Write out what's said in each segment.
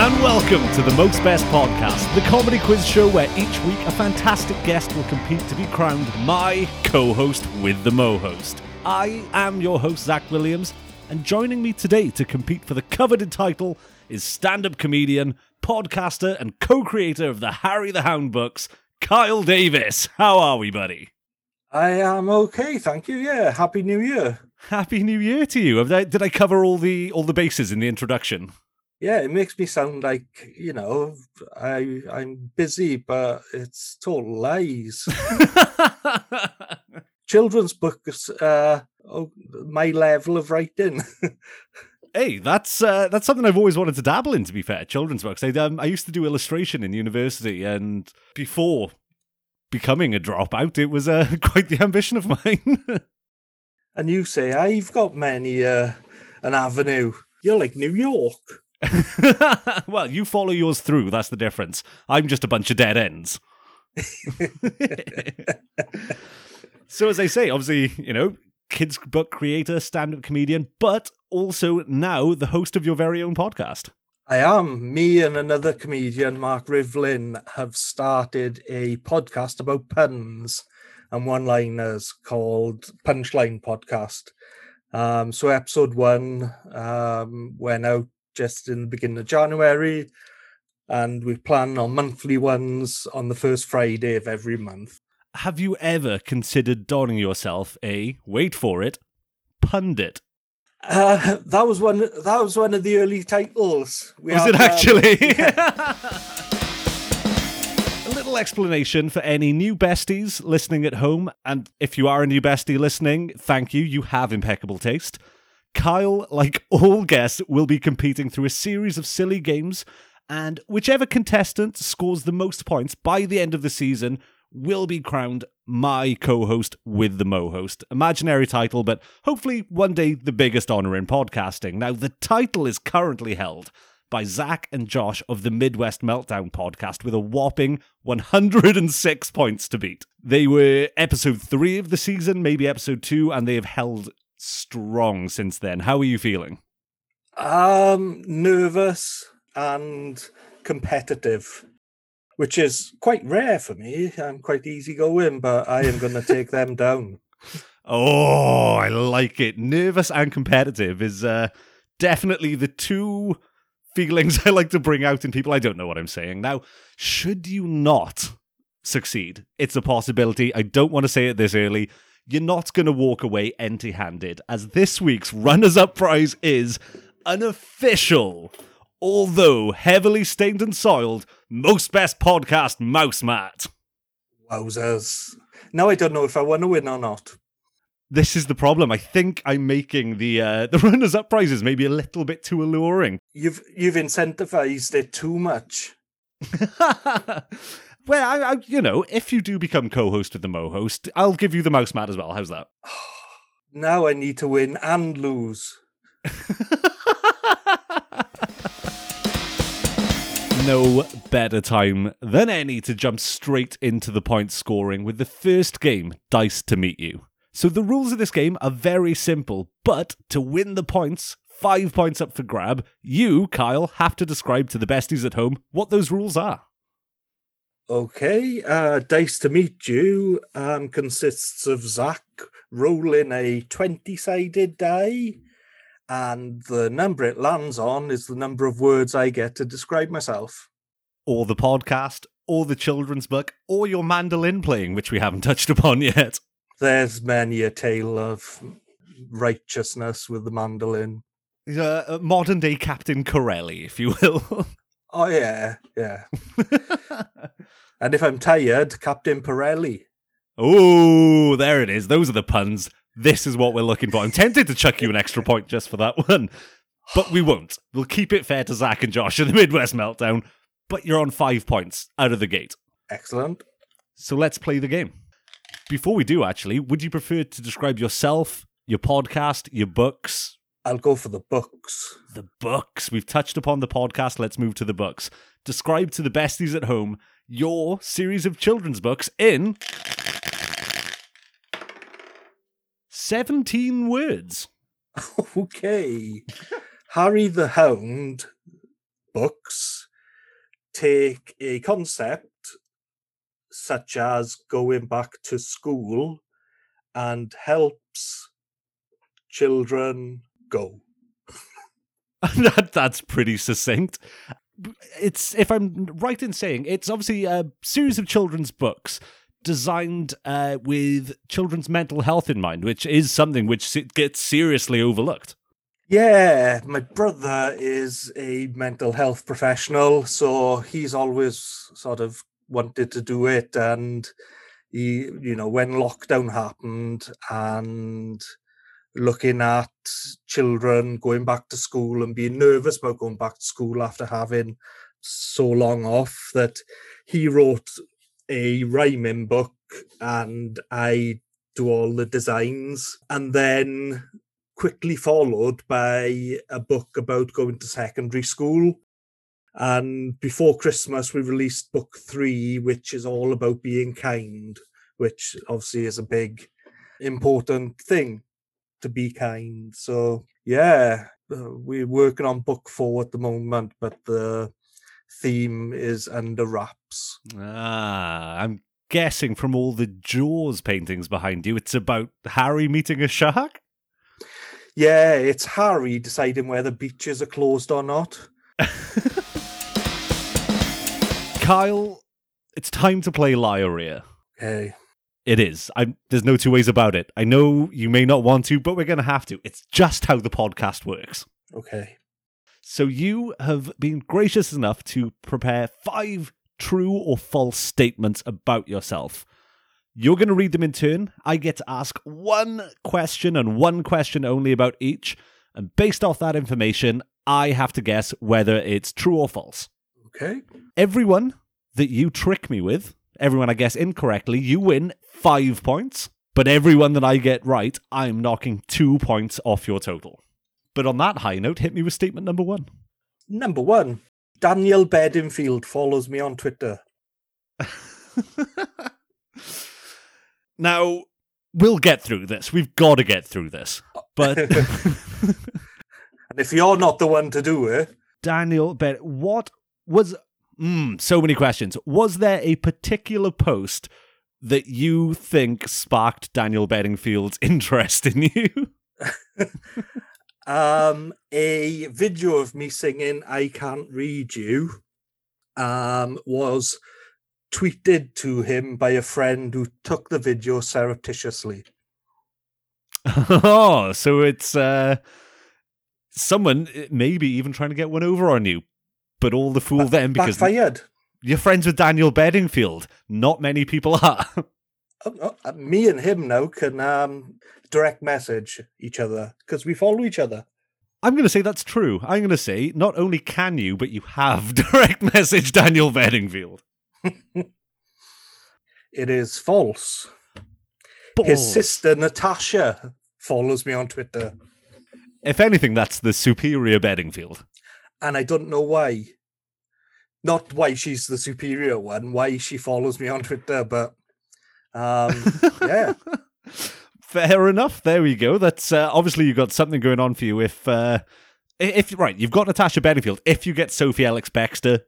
and welcome to the Most Best Podcast, the comedy quiz show where each week a fantastic guest will compete to be crowned my co host with the Mo host. I am your host, Zach Williams, and joining me today to compete for the coveted title is stand up comedian, podcaster, and co creator of the Harry the Hound books, Kyle Davis. How are we, buddy? I am okay, thank you. Yeah, happy New Year. Happy New Year to you. Did I cover all the all the bases in the introduction? Yeah, it makes me sound like you know I I'm busy, but it's all lies. Children's books, uh, oh, my level of writing. Hey, that's uh, that's something I've always wanted to dabble in. To be fair, children's books. I um, I used to do illustration in university, and before becoming a dropout, it was uh, quite the ambition of mine. and you say I've got many uh, an avenue. You're like New York. well, you follow yours through. That's the difference. I'm just a bunch of dead ends. so, as I say, obviously, you know, kids book creator, stand-up comedian, but also now the host of your very own podcast. I am. Me and another comedian, Mark Rivlin, have started a podcast about puns and one-liners called Punchline Podcast. Um, so episode one um, went out just in the beginning of January, and we plan on monthly ones on the first Friday of every month. Have you ever considered donning yourself a wait for it pundit? Uh, that was one. That was one of the early titles. We Was had, it um, actually? a little explanation for any new besties listening at home, and if you are a new bestie listening, thank you. You have impeccable taste. Kyle, like all guests, will be competing through a series of silly games, and whichever contestant scores the most points by the end of the season will be crowned my co host with the Mo host. Imaginary title, but hopefully one day the biggest honor in podcasting. Now, the title is currently held by Zach and Josh of the Midwest Meltdown podcast with a whopping 106 points to beat. They were episode three of the season, maybe episode two, and they have held strong since then. How are you feeling? Um, nervous and competitive, which is quite rare for me. I'm quite easygoing, but I am going to take them down. Oh, I like it. Nervous and competitive is uh, definitely the two feelings I like to bring out in people. I don't know what I'm saying. Now, should you not succeed, it's a possibility. I don't want to say it this early. You're not going to walk away empty handed, as this week's runners up prize is an official, although heavily stained and soiled, most best podcast mouse mat. Wowzers. Now I don't know if I want to win or not. This is the problem. I think I'm making the uh, the runners up prizes maybe a little bit too alluring. You've you've incentivized it too much. well, I, I, you know, if you do become co-host of the Mo host, I'll give you the mouse mat as well. How's that? Now I need to win and lose. no better time than any to jump straight into the point scoring with the first game, Dice to Meet You. So the rules of this game are very simple, but to win the points, five points up for grab, you, Kyle, have to describe to the besties at home what those rules are. Okay, uh, dice to meet you um, consists of Zach rolling a 20 sided die, and the number it lands on is the number of words I get to describe myself. Or the podcast, or the children's book, or your mandolin playing, which we haven't touched upon yet. There's many a tale of righteousness with the mandolin. Uh, a modern day Captain Corelli, if you will. Oh, yeah, yeah. and if I'm tired, Captain Pirelli. Oh, there it is. Those are the puns. This is what we're looking for. I'm tempted to chuck you an extra point just for that one, but we won't. We'll keep it fair to Zach and Josh in the Midwest Meltdown, but you're on five points out of the gate. Excellent. So let's play the game. Before we do, actually, would you prefer to describe yourself, your podcast, your books? I'll go for the books. The books. We've touched upon the podcast. Let's move to the books. Describe to the besties at home your series of children's books in 17 words. Okay. Harry the Hound books take a concept such as going back to school and helps children go. that, that's pretty succinct. It's if I'm right in saying it's obviously a series of children's books designed uh, with children's mental health in mind, which is something which gets seriously overlooked. Yeah, my brother is a mental health professional, so he's always sort of wanted to do it. And he, you know, when lockdown happened and looking at children going back to school and being nervous about going back to school after having so long off that he wrote a rhyming book and I do all the designs and then quickly followed by a book about going to secondary school. And before Christmas we released book 3 which is all about being kind which obviously is a big important thing to be kind. So yeah, uh, we're working on book four at the moment, but the theme is under wraps. Ah, I'm guessing from all the Jaws paintings behind you, it's about Harry meeting a shark. Yeah, it's Harry deciding whether beaches are closed or not. Kyle, it's time to play Liar Hey. It is. I'm, there's no two ways about it. I know you may not want to, but we're going to have to. It's just how the podcast works. Okay. So you have been gracious enough to prepare five true or false statements about yourself. You're going to read them in turn. I get to ask one question and one question only about each. And based off that information, I have to guess whether it's true or false. Okay. Everyone that you trick me with everyone I guess incorrectly, you win five points. But everyone that I get right, I'm knocking two points off your total. But on that high note, hit me with statement number one. Number one, Daniel Bedingfield follows me on Twitter. now, we'll get through this. We've got to get through this. But. and if you're not the one to do it. Daniel, Bed, what was Mm, so many questions. Was there a particular post that you think sparked Daniel Bedingfield's interest in you? um, a video of me singing "I Can't Read You" um, was tweeted to him by a friend who took the video surreptitiously. Oh, so it's uh, someone maybe even trying to get one over on you but all the fool ba- then because backfired. You're friends with Daniel Bedingfield. Not many people are. Oh, oh, uh, me and him now can um, direct message each other because we follow each other. I'm going to say that's true. I'm going to say not only can you, but you have direct message Daniel Bedingfield. it is false. Balls. His sister Natasha follows me on Twitter. If anything, that's the superior Bedingfield and I don't know why. Not why she's the superior one, why she follows me on Twitter, but um, yeah. Fair enough. There we go. That's uh, obviously you've got something going on for you. If uh, if right, you've got Natasha Bedingfield. If you get Sophie Ellis-Bextor,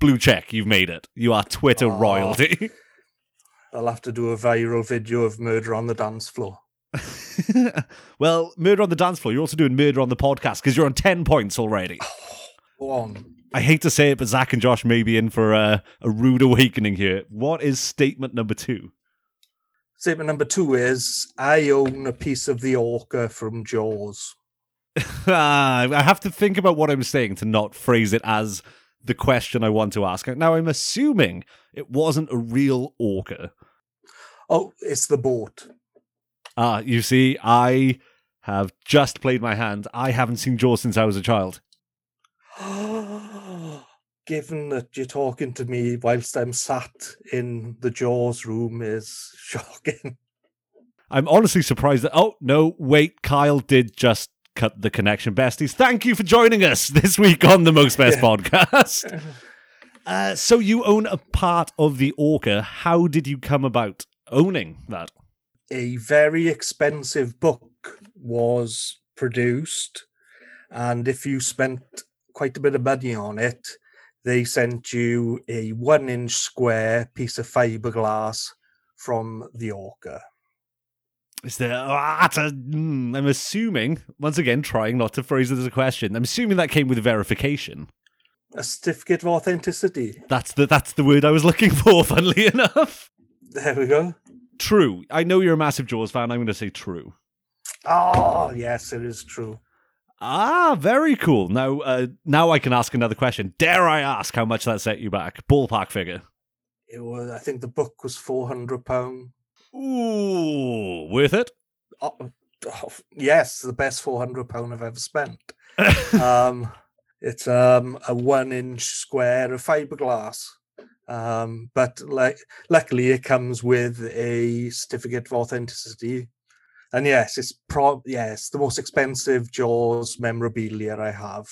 blue check, you've made it. You are Twitter oh, royalty. I'll have to do a viral video of murder on the dance floor. well, murder on the dance floor. You're also doing murder on the podcast because you're on ten points already. on. I hate to say it, but Zach and Josh may be in for a, a rude awakening here. What is statement number two? Statement number two is I own a piece of the orca from Jaws. I have to think about what I'm saying to not phrase it as the question I want to ask. Now, I'm assuming it wasn't a real orca. Oh, it's the boat. Ah, you see, I have just played my hand. I haven't seen Jaws since I was a child. Given that you're talking to me whilst I'm sat in the Jaws room is shocking. I'm honestly surprised that. Oh, no, wait, Kyle did just cut the connection, besties. Thank you for joining us this week on the Most Best yeah. podcast. Uh, so, you own a part of the Orca. How did you come about owning that? A very expensive book was produced, and if you spent quite a bit of money on it, they sent you a one inch square piece of fiberglass from the Orca. Is there? ah, a- mm, I'm assuming once again, trying not to phrase it as a question. I'm assuming that came with verification. A certificate of authenticity. That's the that's the word I was looking for. Funnily enough, There we go. true. I know you're a massive Jaws fan. I'm going to say true. Oh, yes, it is true. Ah, very cool. Now, uh, now I can ask another question. Dare I ask how much that set you back? Ballpark figure. It was, I think the book was four hundred pound. Ooh, worth it. Oh, oh, yes, the best four hundred pound I've ever spent. um, it's um, a one inch square of fiberglass. Um, but like, luckily, it comes with a certificate of authenticity. And yes, it's prob yes the most expensive Jaws memorabilia I have.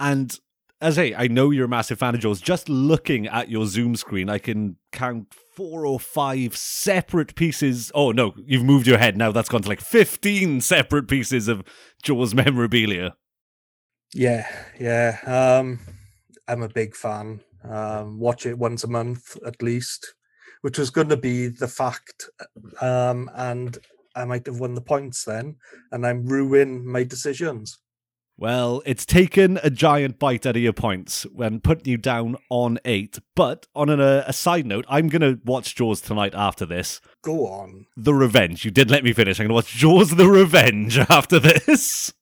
And as I, I know you're a massive fan of Jaws. Just looking at your Zoom screen, I can count four or five separate pieces. Oh no, you've moved your head now. That's gone to like fifteen separate pieces of Jaws memorabilia. Yeah, yeah. Um, I'm a big fan. Um, watch it once a month at least, which was going to be the fact. Um, and I might have won the points then, and I'm ruining my decisions. Well, it's taken a giant bite out of your points when putting you down on eight. But on an, uh, a side note, I'm going to watch Jaws tonight after this. Go on. The Revenge. You did let me finish. I'm going to watch Jaws the Revenge after this.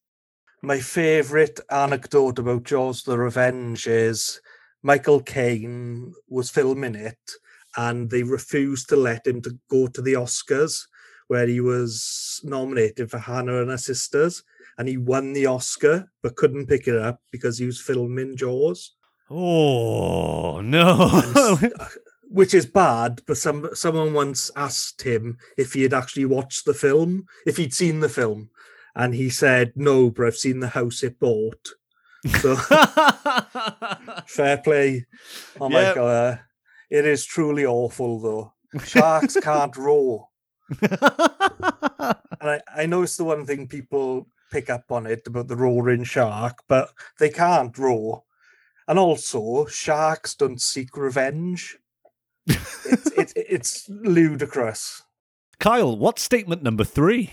My favourite anecdote about Jaws the Revenge is Michael Caine was filming it and they refused to let him to go to the Oscars where he was nominated for Hannah and her sisters and he won the Oscar but couldn't pick it up because he was filming Jaws. Oh, no. Which is bad, but some someone once asked him if he had actually watched the film, if he'd seen the film, and he said, "No, bro, I've seen the house it bought." So fair play. Oh my god, uh, it is truly awful though. Sharks can't roar, and I, I know it's the one thing people pick up on it about the roaring shark, but they can't roar. And also, sharks don't seek revenge. It's it's, it's ludicrous. Kyle, what's statement number three?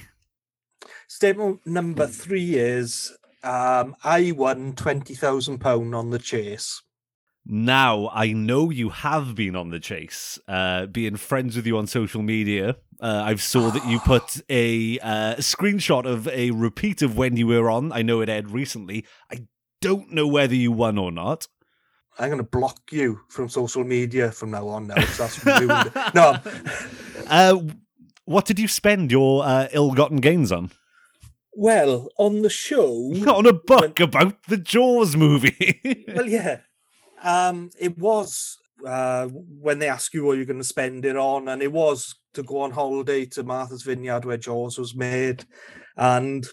Statement number three is um, I won twenty thousand pound on the chase. Now, I know you have been on the chase, uh, being friends with you on social media. Uh, I've saw that you put a uh, screenshot of a repeat of when you were on. I know it aired recently. I don't know whether you won or not. I'm going to block you from social media from now on. Now that's ruined. No, Uh, what did you spend your uh, ill-gotten gains on? well, on the show, Not on a book about the Jaws movie. well, yeah, um, it was uh, when they ask you what you're going to spend it on, and it was to go on holiday to Martha's Vineyard where Jaws was made, and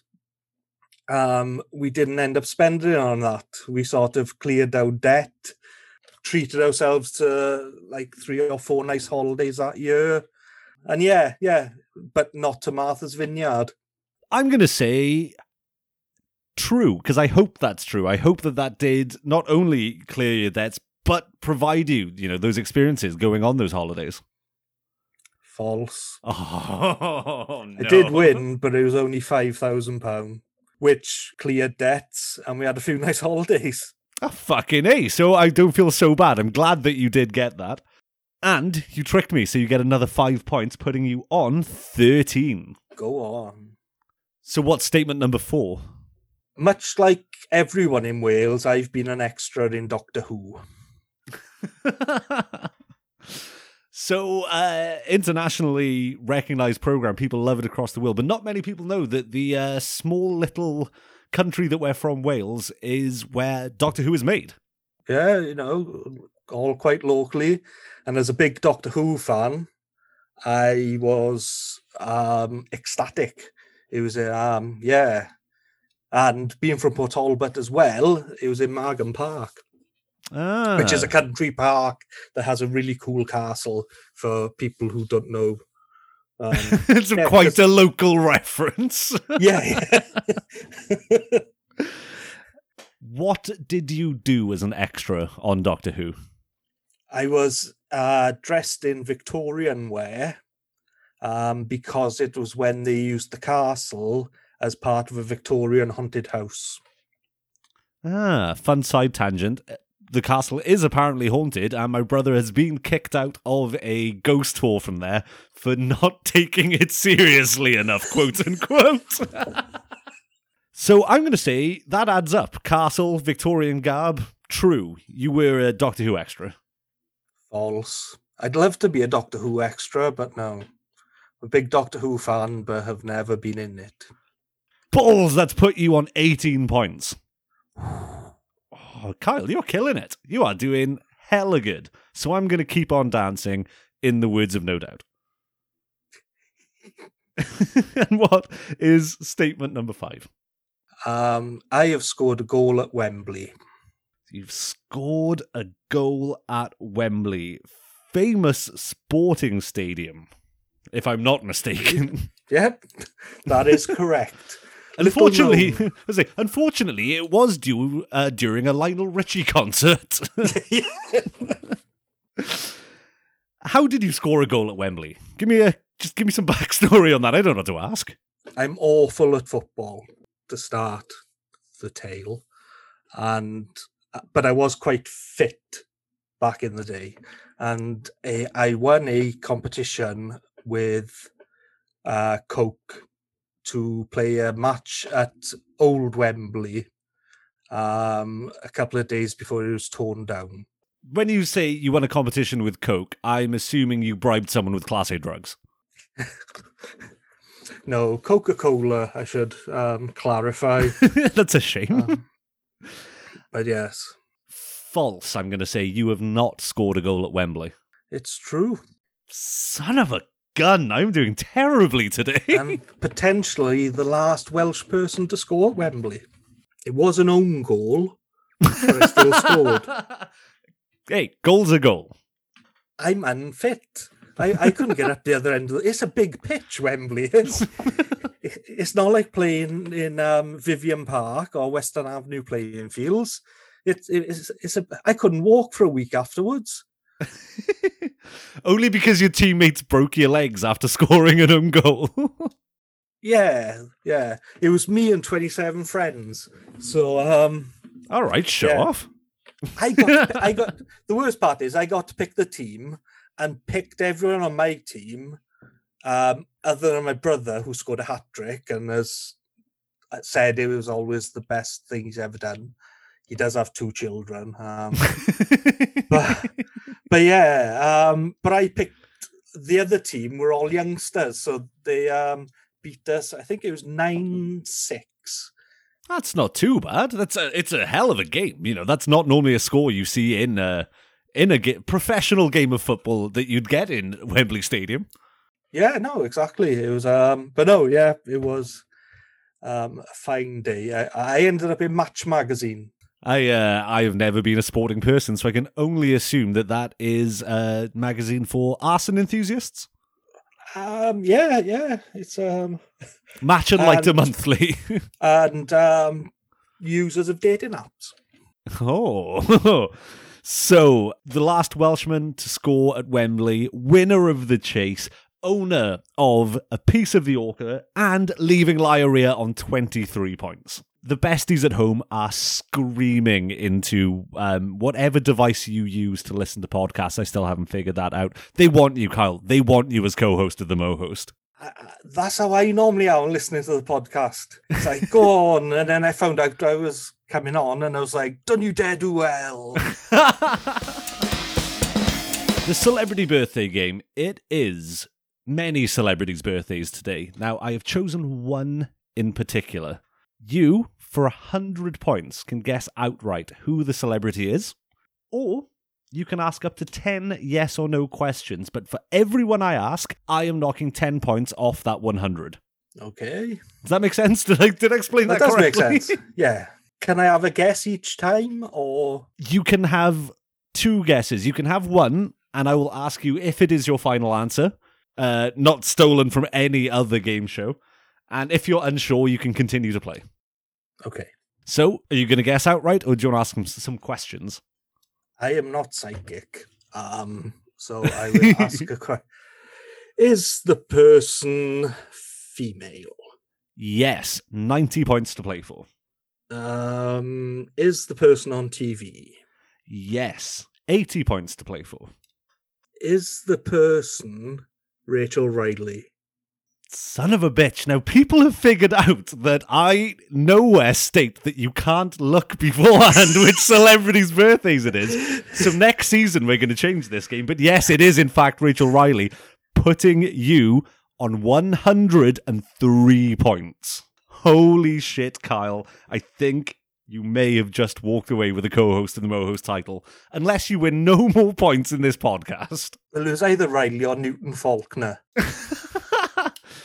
um, we didn't end up spending on that. We sort of cleared our debt, treated ourselves to like three or four nice holidays that year, and yeah, yeah, but not to Martha's Vineyard. I'm going to say true because I hope that's true. I hope that that did not only clear your debts but provide you, you know, those experiences going on those holidays. False. Oh, no. I did win, but it was only five thousand pound, which cleared debts, and we had a few nice holidays. Oh, fucking A. So I don't feel so bad. I'm glad that you did get that. And you tricked me, so you get another five points, putting you on 13. Go on. So what's statement number four? Much like everyone in Wales, I've been an extra in Doctor Who. so, uh, internationally recognized program, people love it across the world, but not many people know that the uh, small little country that we're from, Wales, is where Doctor Who is made. Yeah, you know, all quite locally. And as a big Doctor Who fan, I was um ecstatic. It was um yeah. And being from Port Talbot as well, it was in Margam Park. Ah. which is a country park that has a really cool castle for people who don't know. Um, it's yeah, quite a local reference. yeah, yeah. What did you do as an extra on Doctor Who? I was uh, dressed in Victorian wear um, because it was when they used the castle as part of a Victorian haunted house. Ah, fun side tangent. The castle is apparently haunted, and my brother has been kicked out of a ghost tour from there for not taking it seriously enough, quote unquote. so I'm going to say that adds up. Castle, Victorian garb, true. You were a Doctor Who extra. False. I'd love to be a Doctor Who extra, but no. I'm a big Doctor Who fan, but have never been in it. Balls, that's put you on 18 points. Oh, Kyle, you're killing it. You are doing hella good. So I'm going to keep on dancing in the words of No Doubt. and what is statement number five? Um, I have scored a goal at Wembley. You've scored a goal at Wembley, famous sporting stadium, if I'm not mistaken. Yep, that is correct. Unfortunately. I say, unfortunately, it was due uh, during a Lionel Richie concert. How did you score a goal at Wembley? Give me a just give me some backstory on that. I don't know what to ask. I'm awful at football to start the tale, and uh, but I was quite fit back in the day, and uh, I won a competition with uh, Coke to play a match at Old Wembley um, a couple of days before it was torn down. When you say you won a competition with Coke, I'm assuming you bribed someone with Class A drugs. No, Coca Cola, I should um, clarify. That's a shame. Um, but yes, False. I'm going to say you have not scored a goal at Wembley. it's true. Son of a gun! I'm doing terribly today. and potentially the last Welsh person to score at Wembley. It was an own goal, but I still scored. hey, goal's a goal. I'm unfit. I, I couldn't get up the other end of the. It's a big pitch, Wembley is. It- it's not like playing in um, Vivian Park or Western Avenue playing fields. It's it's it's a. I couldn't walk for a week afterwards. Only because your teammates broke your legs after scoring an own goal. Yeah, yeah. It was me and twenty seven friends. So um, All right, show Yeah. off. I got I got the worst part is I got to pick the team and picked everyone on my team, um, other than my brother who scored a hat trick and has uh, said it was always the best thing he's ever done. He does have two children, um, but but yeah, um, but I picked the other team were all youngsters, so they um, beat us. I think it was nine six. That's not too bad. That's a, it's a hell of a game. You know, that's not normally a score you see in a in a ga- professional game of football that you'd get in Wembley Stadium. Yeah, no, exactly. It was, um, but no, yeah, it was um, a fine day. I, I ended up in Match magazine. I uh, I have never been a sporting person, so I can only assume that that is a magazine for arson enthusiasts. Um, yeah, yeah, it's um, Match and Lighter And- Monthly. and um, users of dating apps. Oh. So, the last Welshman to score at Wembley, winner of the chase, owner of a piece of the orca, and leaving Lyria on 23 points. The besties at home are screaming into um, whatever device you use to listen to podcasts. I still haven't figured that out. They want you, Kyle. They want you as co host of the Mo host. I, I- that's how I normally am listening to the podcast. It's like, go on. And then I found out I was coming on and I was like, don't you dare do well. The celebrity birthday game. It is many celebrities' birthdays today. Now, I have chosen one in particular. You, for a hundred points, can guess outright who the celebrity is, or you can ask up to 10 yes or no questions. But for everyone I ask, I am knocking 10 points off that 100. Okay. Does that make sense? Did I, did I explain that, That does make correctly? sense. Yeah. Can I have a guess each time or you can have two guesses. You can have one, and I will ask you if it is your final answer, uh, not stolen from any other game show. And if you're unsure, you can continue to play. okay. So, are you going to guess outright, or do you want to ask him some questions? I am not psychic. Um, so I will ask a question. Is the person female? Yes, 90 points to play for. Um, is the person on TV? Yes, 80 points to play for. Is the person Rachel Riley? Son of a bitch. Now, people have figured out that I nowhere state that you can't look beforehand which celebrities' birthdays it is. So, next season, we're going to change this game. But yes, it is, in fact, Rachel Riley, putting you on 103 points. Holy shit, Kyle. I think you may have just walked away with the co host and the mo host title, unless you win no more points in this podcast. Well, it was either Riley or Newton Faulkner.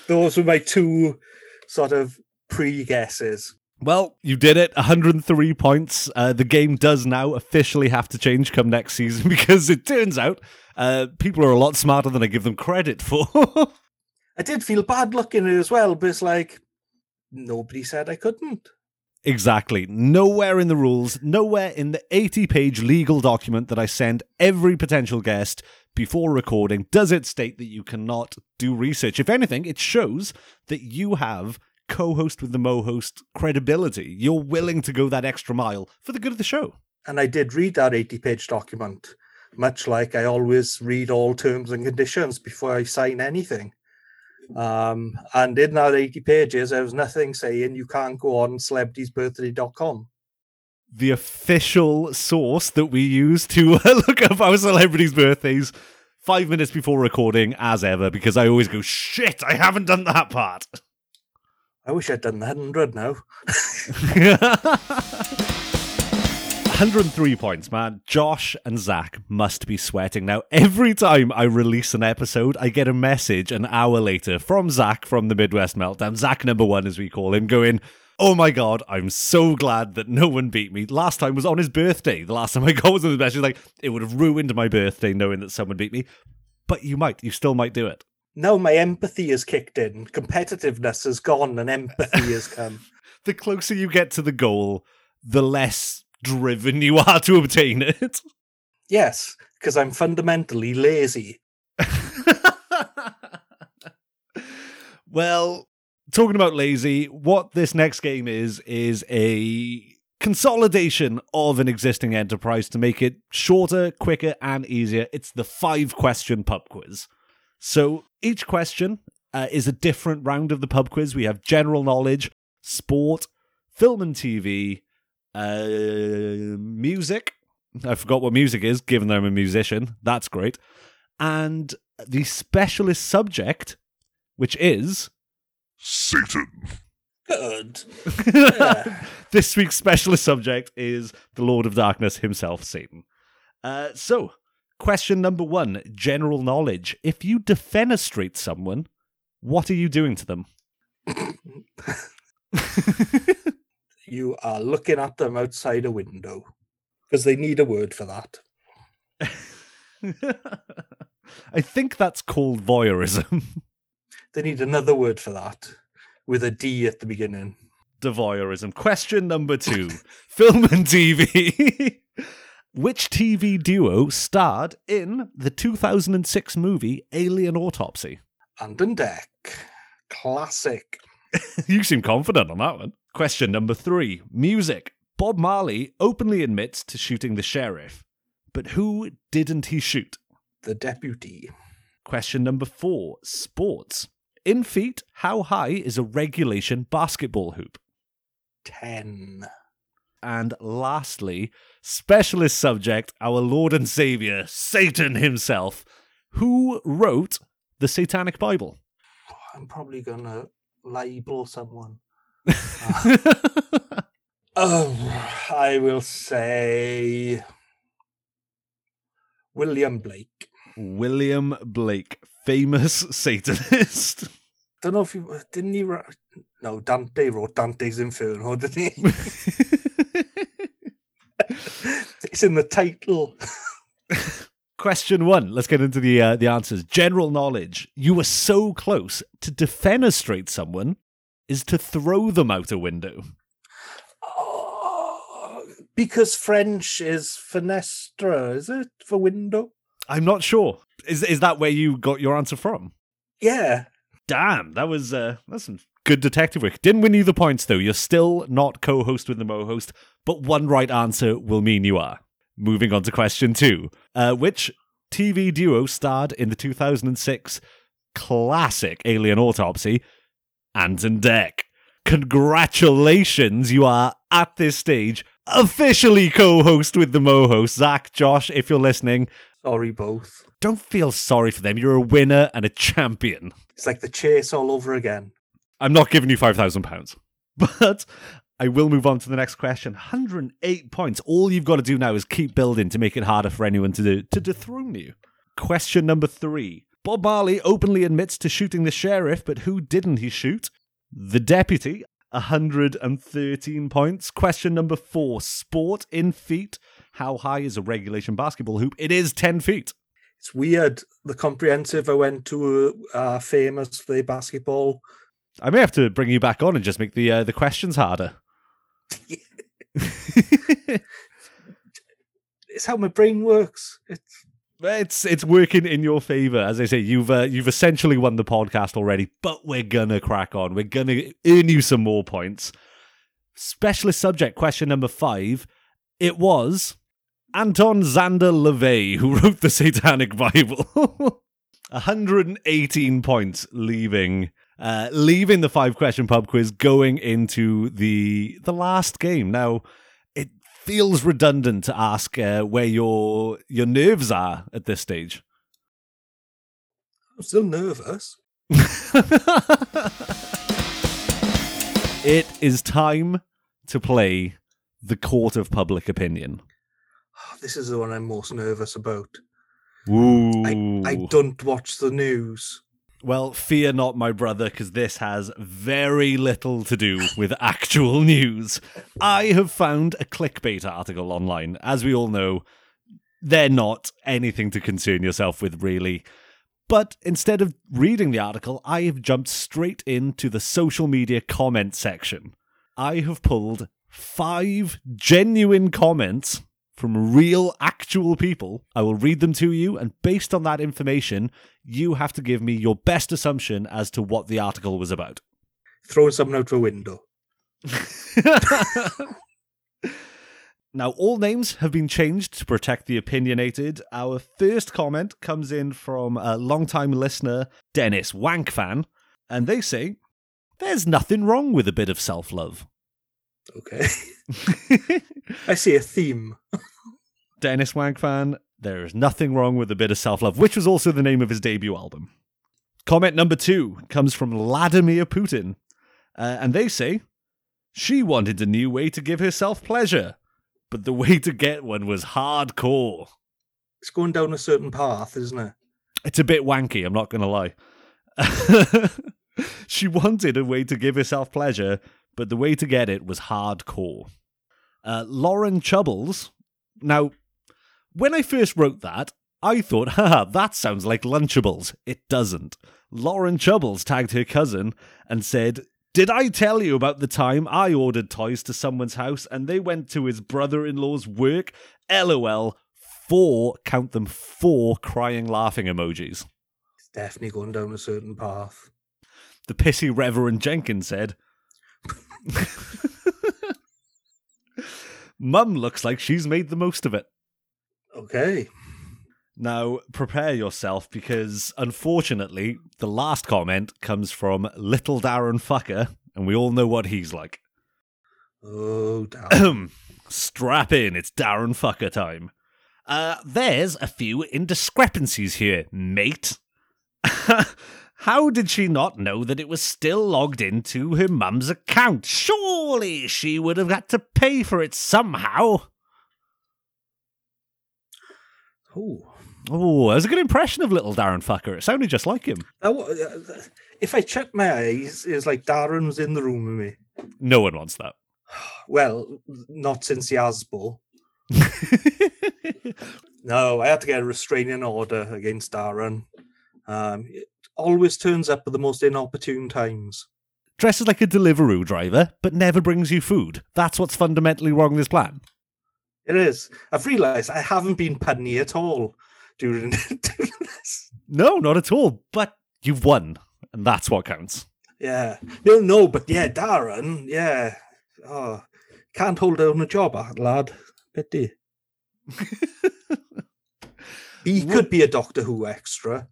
Those were my two sort of pre guesses. Well, you did it. 103 points. Uh, the game does now officially have to change come next season because it turns out uh, people are a lot smarter than I give them credit for. I did feel bad looking at it as well, but it's like nobody said I couldn't. exactly. Nowhere in the rules, nowhere in the 80 page legal document that I send every potential guest before recording does it state that you cannot do research. If anything, it shows that you have co host with the mo host credibility. You're willing to go that extra mile for the good of the show. And I did read that 80 page document, much like I always read all terms and conditions before I sign anything. Um, and in that 80 pages, there was nothing saying you can't go on celebritysbirthday.com. the official source that we use to uh, look up our celebrities' birthdays five minutes before recording, as ever, because I always go, shit, I haven't done that part. I wish I'd done the 100 now. 103 points, man. Josh and Zach must be sweating. Now, every time I release an episode, I get a message an hour later from Zach from the Midwest Meltdown, Zach number one, as we call him, going, Oh my god, I'm so glad that no one beat me. Last time was on his birthday. The last time I got was on his birthday. He's like, it would have ruined my birthday knowing that someone beat me. But you might. You still might do it. Now my empathy has kicked in. Competitiveness has gone and empathy has come. The closer you get to the goal, the less driven you are to obtain it. Yes, because I'm fundamentally lazy. well, talking about lazy, what this next game is is a consolidation of an existing enterprise to make it shorter, quicker, and easier. It's the five question pub quiz. So each question uh, is a different round of the pub quiz. We have general knowledge, sport, film and TV, uh, music. I forgot what music is, given that I'm a musician. That's great. And the specialist subject, which is Satan. Good. Yeah. this week's specialist subject is the Lord of Darkness himself, Satan. Uh, so, question number one general knowledge. If you defenestrate someone, what are you doing to them? you are looking at them outside a window because they need a word for that. I think that's called voyeurism. They need another word for that with a D at the beginning. Devoyeurism. Question number two film and TV. Which TV duo starred in the 2006 movie Alien Autopsy? And Dec. Classic. you seem confident on that one. Question number three Music. Bob Marley openly admits to shooting the sheriff, but who didn't he shoot? The deputy. Question number four Sports. In feet, how high is a regulation basketball hoop? 10. And lastly, specialist subject, our Lord and Savior, Satan himself. Who wrote the Satanic Bible? I'm probably going to libel someone. Oh, I will say William Blake. William Blake, famous Satanist. Don't know if he didn't he write. No, Dante wrote Dante's Inferno, didn't he? it's in the title. Question one. Let's get into the uh, the answers. General knowledge. You were so close to defenestrate someone is to throw them out a window. Oh, because French is fenestra, is it for window? I'm not sure. Is is that where you got your answer from? Yeah. Damn, that was uh, that's some good detective work. Didn't win you the points though. You're still not co-host with the Mo-host, but one right answer will mean you are. Moving on to question two, uh, which TV duo starred in the 2006 classic Alien Autopsy? Ant and Dec. Congratulations, you are at this stage officially co-host with the Mo-host. Zach, Josh, if you're listening, Sorry, both. don't feel sorry for them. You're a winner and a champion. It's like the chase all over again. I'm not giving you five thousand pounds, but I will move on to the next question. 108 points. All you've got to do now is keep building to make it harder for anyone to do, to dethrone you. Question number three. Bob Marley openly admits to shooting the sheriff, but who didn't he shoot? The deputy. 113 points. Question number four. Sport in feet. How high is a regulation basketball hoop? It is 10 feet. It's weird. The comprehensive I went to uh, famous for basketball. I may have to bring you back on and just make the uh, the questions harder. It's how my brain works. It's It's it's working in your favor, as I say. You've uh, you've essentially won the podcast already, but we're gonna crack on. We're gonna earn you some more points. Specialist subject question number five. It was Anton Szandor LaVey who wrote the Satanic Bible. 118 points, leaving uh, leaving the five question pub quiz, going into the the last game. Now, it feels redundant to ask uh, where your your nerves are at this stage. I'm still nervous. it is time to play the court of public opinion. This is the one I'm most nervous about. Ooh. I, I don't watch the news. Well, fear not, my brother, because this has very little to do with actual news. I have found a clickbait article online. As we all know, they're not anything to concern yourself with, really. But instead of reading the article, I have jumped straight into the social media comment section. I have pulled five genuine comments from real, actual people. I will read them to you, and based on that information, you have to give me your best assumption as to what the article was about. Throwing someone out the window. now, all names have been changed to protect the opinionated. Our first comment comes in from a long-time listener, Dennis Wankfan, and they say, There's nothing wrong with a bit of self love. Okay. I see a theme. Dennis Wankfan, there is nothing wrong with a bit of self love, which was also the name of his debut album. Comment number two comes from Vladimir Putin, uh, and they say, She wanted a new way to give herself pleasure, but the way to get one was hardcore. It's going down a certain path, isn't it? It's a bit wanky, I'm not going to lie. she wanted a way to give herself pleasure, but the way to get it was hardcore. Uh, Lauren Chubbles. Now, when I first wrote that, I thought, haha, that sounds like Lunchables. It doesn't. Lauren Chubbles tagged her cousin and said, Did I tell you about the time I ordered toys to someone's house and they went to his brother in law's work? LOL. Four, count them, four crying laughing emojis. It's definitely going down a certain path. The pissy Reverend Jenkins said, Mum looks like she's made the most of it. Okay. Now, prepare yourself because unfortunately, the last comment comes from Little Darren Fucker, and we all know what he's like. Oh, damn. Strap in, it's Darren Fucker time. Uh, there's a few indiscrepancies here, mate. How did she not know that it was still logged into her mum's account? Surely she would have had to pay for it somehow. oh. Oh, that was a good impression of little Darren Fucker. It sounded just like him. Wa- uh, If I check my eyes, it's like Darren was in the room with me. No one wants that. Well, not since the Asbo. No, I had to get a restraining order against Darren. Um, always turns up at the most inopportune times. Dresses like a Deliveroo driver, but never brings you food. That's what's fundamentally wrong with this plan. It is. I've realised I haven't been punny at all during, during this. No, not at all. But you've won, and that's what counts. Yeah. No, no, but yeah, Darren, yeah. Oh, can't hold down a job, ah, lad. Pity. he could be a Doctor Who extra.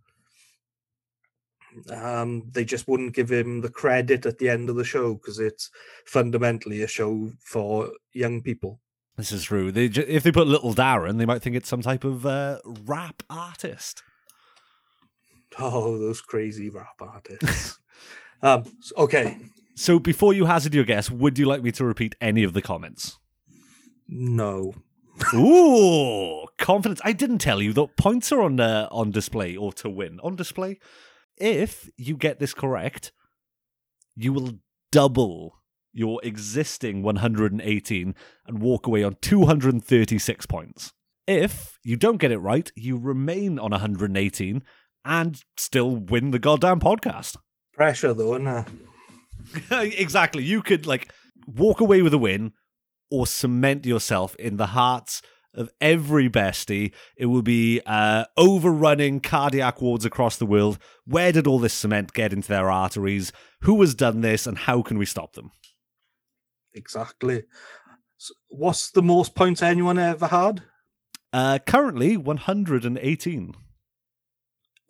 Um, they just wouldn't give him the credit at the end of the show because it's fundamentally a show for young people. This is true. They if they put Little Darren, they might think it's some type of uh, rap artist. Oh, those crazy rap artists. um, okay. So before you hazard your guess, would you like me to repeat any of the comments? No. Ooh, confidence. I didn't tell you that points are on uh, on display or to win on display. If you get this correct, you will double your existing 118 and walk away on 236 points. If you don't get it right, you remain on 118 and still win the goddamn podcast. Pressure though, innit? exactly. You could like walk away with a win or cement yourself in the hearts of every bestie. It will be uh, overrunning cardiac wards across the world. Where did all this cement get into their arteries? Who has done this and how can we stop them? Exactly. S what's the most points anyone ever had? Uh, currently, 118.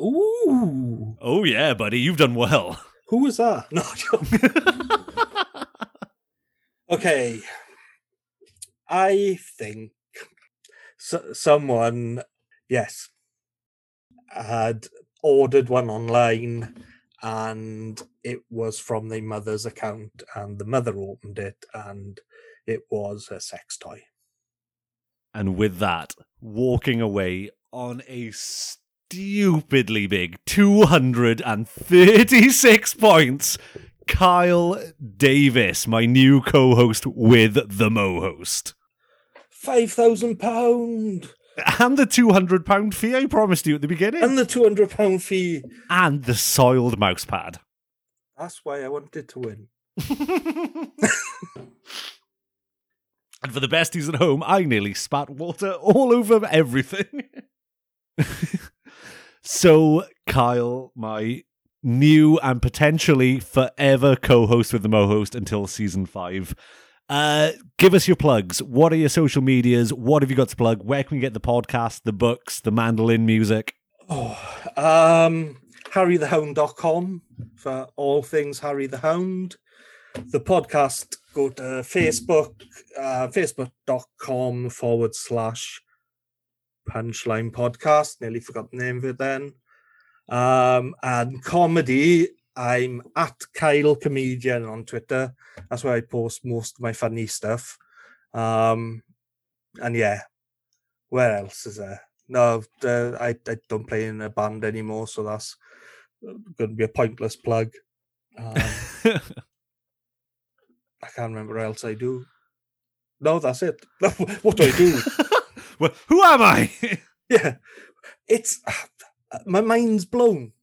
Ooh. Oh, yeah, buddy, you've done well. Who was that? No. okay. I think so- someone, yes, had ordered one online and it was from the mother's account and the mother opened it and it was a sex toy. And with that, walking away on a stupidly big 236 points, Kyle Davis, my new co host with the Mo host. Five thousand pound And the £200 fee I promised you at the beginning. and the two hundred pound fee. And the soiled mousepad. That's why I wanted to win. And for the besties at home, I nearly spat water all over everything. so, Kyle, my new and potentially forever co host with the Mo host until season five, uh, give us your plugs. What are your social medias? What have you got to plug? Where can we get the podcast, the books, the mandolin music? Oh, um, harrythehound.com for all things Harry the Hound. The podcast, go to Facebook, uh, facebook.com forward slash punchline podcast. Nearly forgot the name of it then. Um, and comedy, I'm at Kyle Comedian on Twitter. That's where I post most of my funny stuff. Um, and yeah, where else is there? No, uh, I, I don't play in a band anymore, so that's going to be a pointless plug. Um, I can't remember what else I do. No, that's it. what do I do? well, who am I? yeah, it's my mind's blown.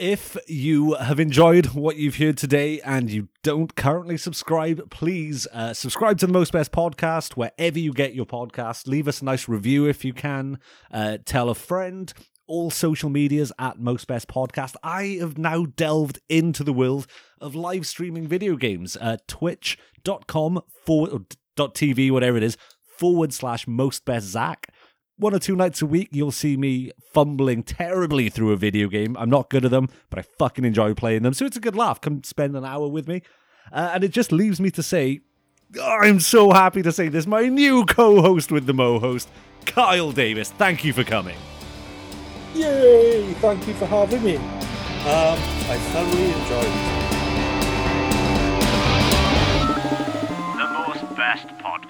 If you have enjoyed what you've heard today and you don't currently subscribe, please uh, subscribe to the Most Best podcast wherever you get your podcast. Leave us a nice review if you can. Uh, tell a friend. All social medias at Most Best Podcast. I have now delved into the world of live streaming video games. Uh, Twitch.com forward or TV, whatever it is, forward slash Most Best Zach one or two nights a week, you'll see me fumbling terribly through a video game. I'm not good at them, but I fucking enjoy playing them. So it's a good laugh. Come spend an hour with me. Uh, and it just leaves me to say, oh, I'm so happy to say this. My new co host with the Mo host, Kyle Davis. Thank you for coming. Yay! Thank you for having me. Um, I thoroughly enjoyed it. The most best podcast